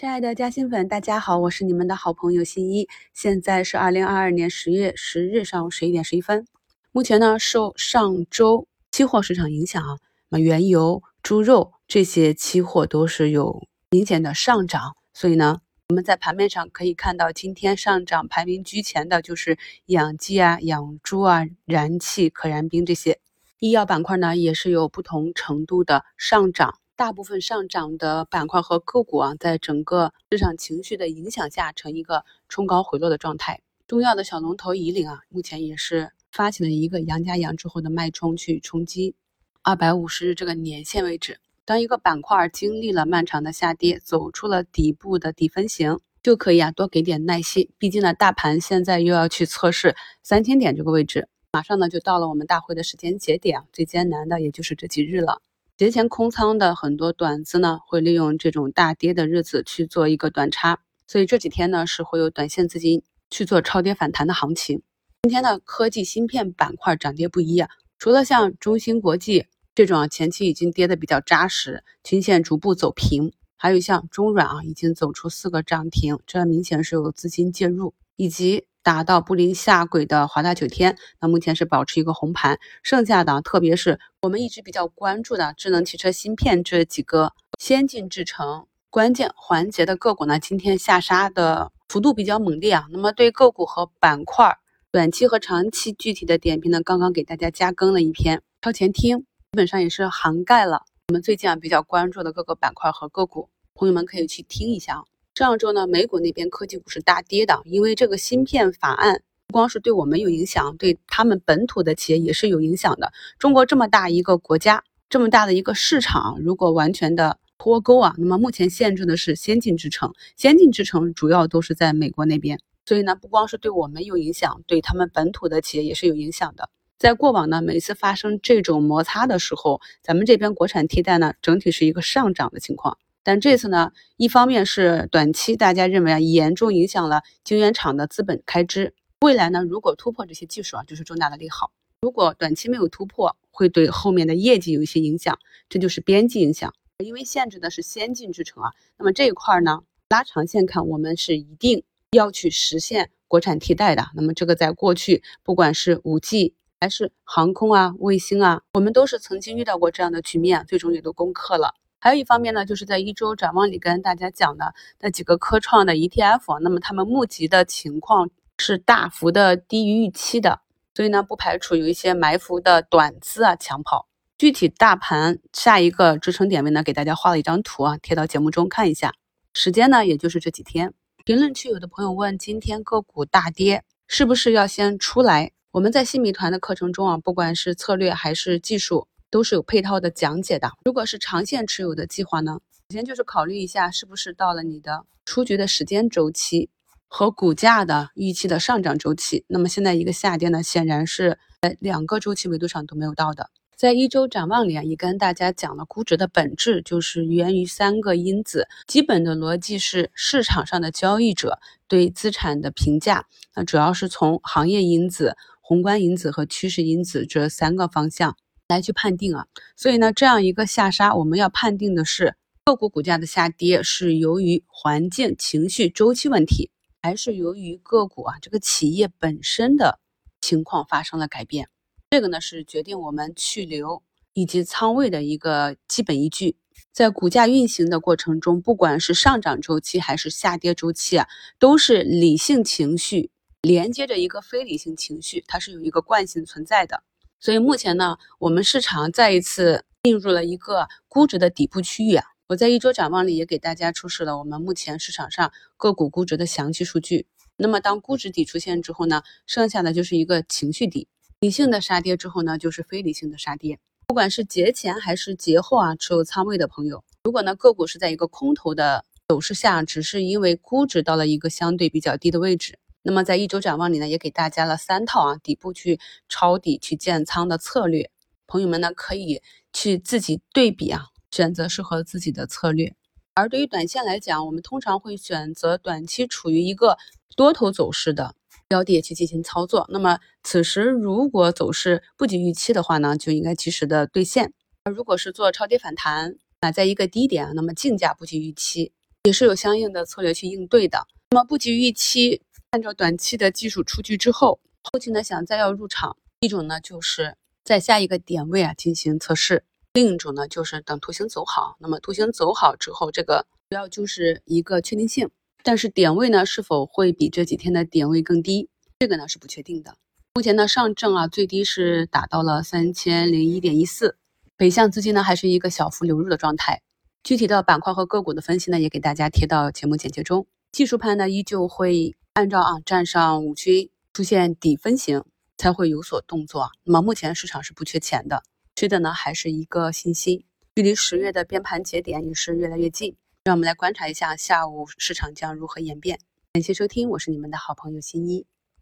亲爱的嘉兴粉，大家好，我是你们的好朋友新一。现在是二零二二年十月十日上午十一点十一分。目前呢，受上周期货市场影响啊，那么原油、猪肉这些期货都是有明显的上涨，所以呢，我们在盘面上可以看到，今天上涨排名居前的就是养鸡啊、养猪啊、燃气、可燃冰这些。医药板块呢，也是有不同程度的上涨。大部分上涨的板块和个股啊，在整个市场情绪的影响下，呈一个冲高回落的状态。重要的小龙头以岭啊，目前也是发起了一个阳加阳之后的脉冲，去冲击二百五十日这个年线位置。当一个板块经历了漫长的下跌，走出了底部的底分型，就可以啊多给点耐心。毕竟呢，大盘现在又要去测试三千点这个位置，马上呢就到了我们大会的时间节点，最艰难的也就是这几日了。节前空仓的很多短资呢，会利用这种大跌的日子去做一个短差，所以这几天呢是会有短线资金去做超跌反弹的行情。今天的科技芯片板块涨跌不一啊，除了像中芯国际这种啊前期已经跌的比较扎实，均线逐步走平，还有像中软啊已经走出四个涨停，这明显是有资金介入，以及。达到布林下轨的华大九天，那目前是保持一个红盘。剩下的，特别是我们一直比较关注的智能汽车芯片这几个先进制程关键环节的个股呢，今天下杀的幅度比较猛烈啊。那么对个股和板块短期和长期具体的点评呢，刚刚给大家加更了一篇超前听，基本上也是涵盖了我们最近啊比较关注的各个板块和个股，朋友们可以去听一下啊。上周呢，美股那边科技股是大跌的，因为这个芯片法案不光是对我们有影响，对他们本土的企业也是有影响的。中国这么大一个国家，这么大的一个市场，如果完全的脱钩啊，那么目前限制的是先进制程，先进制程主要都是在美国那边，所以呢，不光是对我们有影响，对他们本土的企业也是有影响的。在过往呢，每次发生这种摩擦的时候，咱们这边国产替代呢，整体是一个上涨的情况。但这次呢，一方面是短期大家认为啊，严重影响了晶圆厂的资本开支。未来呢，如果突破这些技术啊，就是重大的利好。如果短期没有突破，会对后面的业绩有一些影响，这就是边际影响。因为限制的是先进制程啊，那么这一块呢，拉长线看，我们是一定要去实现国产替代的。那么这个在过去，不管是五 G 还是航空啊、卫星啊，我们都是曾经遇到过这样的局面，最终也都攻克了。还有一方面呢，就是在一周展望里跟大家讲的那几个科创的 ETF，那么他们募集的情况是大幅的低于预期的，所以呢，不排除有一些埋伏的短资啊抢跑。具体大盘下一个支撑点位呢，给大家画了一张图啊，贴到节目中看一下。时间呢，也就是这几天。评论区有的朋友问，今天个股大跌，是不是要先出来？我们在新米团的课程中啊，不管是策略还是技术。都是有配套的讲解的。如果是长线持有的计划呢，首先就是考虑一下是不是到了你的出局的时间周期和股价的预期的上涨周期。那么现在一个下跌呢，显然是在两个周期维度上都没有到的。在一周展望里啊，也跟大家讲了估值的本质就是源于三个因子，基本的逻辑是市场上的交易者对资产的评价，那主要是从行业因子、宏观因子和趋势因子这三个方向。来去判定啊，所以呢，这样一个下杀，我们要判定的是个股股价的下跌是由于环境、情绪、周期问题，还是由于个股啊这个企业本身的情况发生了改变？这个呢是决定我们去留以及仓位的一个基本依据。在股价运行的过程中，不管是上涨周期还是下跌周期啊，都是理性情绪连接着一个非理性情绪，它是有一个惯性存在的。所以目前呢，我们市场再一次进入了一个估值的底部区域啊。我在一周展望里也给大家出示了我们目前市场上个股估值的详细数据。那么当估值底出现之后呢，剩下的就是一个情绪底，理性的杀跌之后呢，就是非理性的杀跌。不管是节前还是节后啊，持有仓位的朋友，如果呢个股是在一个空头的走势下，只是因为估值到了一个相对比较低的位置。那么在一周展望里呢，也给大家了三套啊底部去抄底去建仓的策略，朋友们呢可以去自己对比啊，选择适合自己的策略。而对于短线来讲，我们通常会选择短期处于一个多头走势的标的去进行操作。那么此时如果走势不及预期的话呢，就应该及时的兑现。而如果是做超跌反弹，啊在一个低点，那么竞价不及预期。也是有相应的策略去应对的。那么不及预期，按照短期的技术出局之后，后期呢想再要入场，一种呢就是在下一个点位啊进行测试，另一种呢就是等图形走好。那么图形走好之后，这个主要就是一个确定性，但是点位呢是否会比这几天的点位更低，这个呢是不确定的。目前呢上证啊最低是达到了三千零一点一四，北向资金呢还是一个小幅流入的状态。具体的板块和个股的分析呢，也给大家贴到节目简介中。技术盘呢，依旧会按照啊站上五均出现底分型才会有所动作。那么目前市场是不缺钱的，缺的呢还是一个信心。距离十月的编盘节点也是越来越近，让我们来观察一下下午市场将如何演变。感谢收听，我是你们的好朋友新一。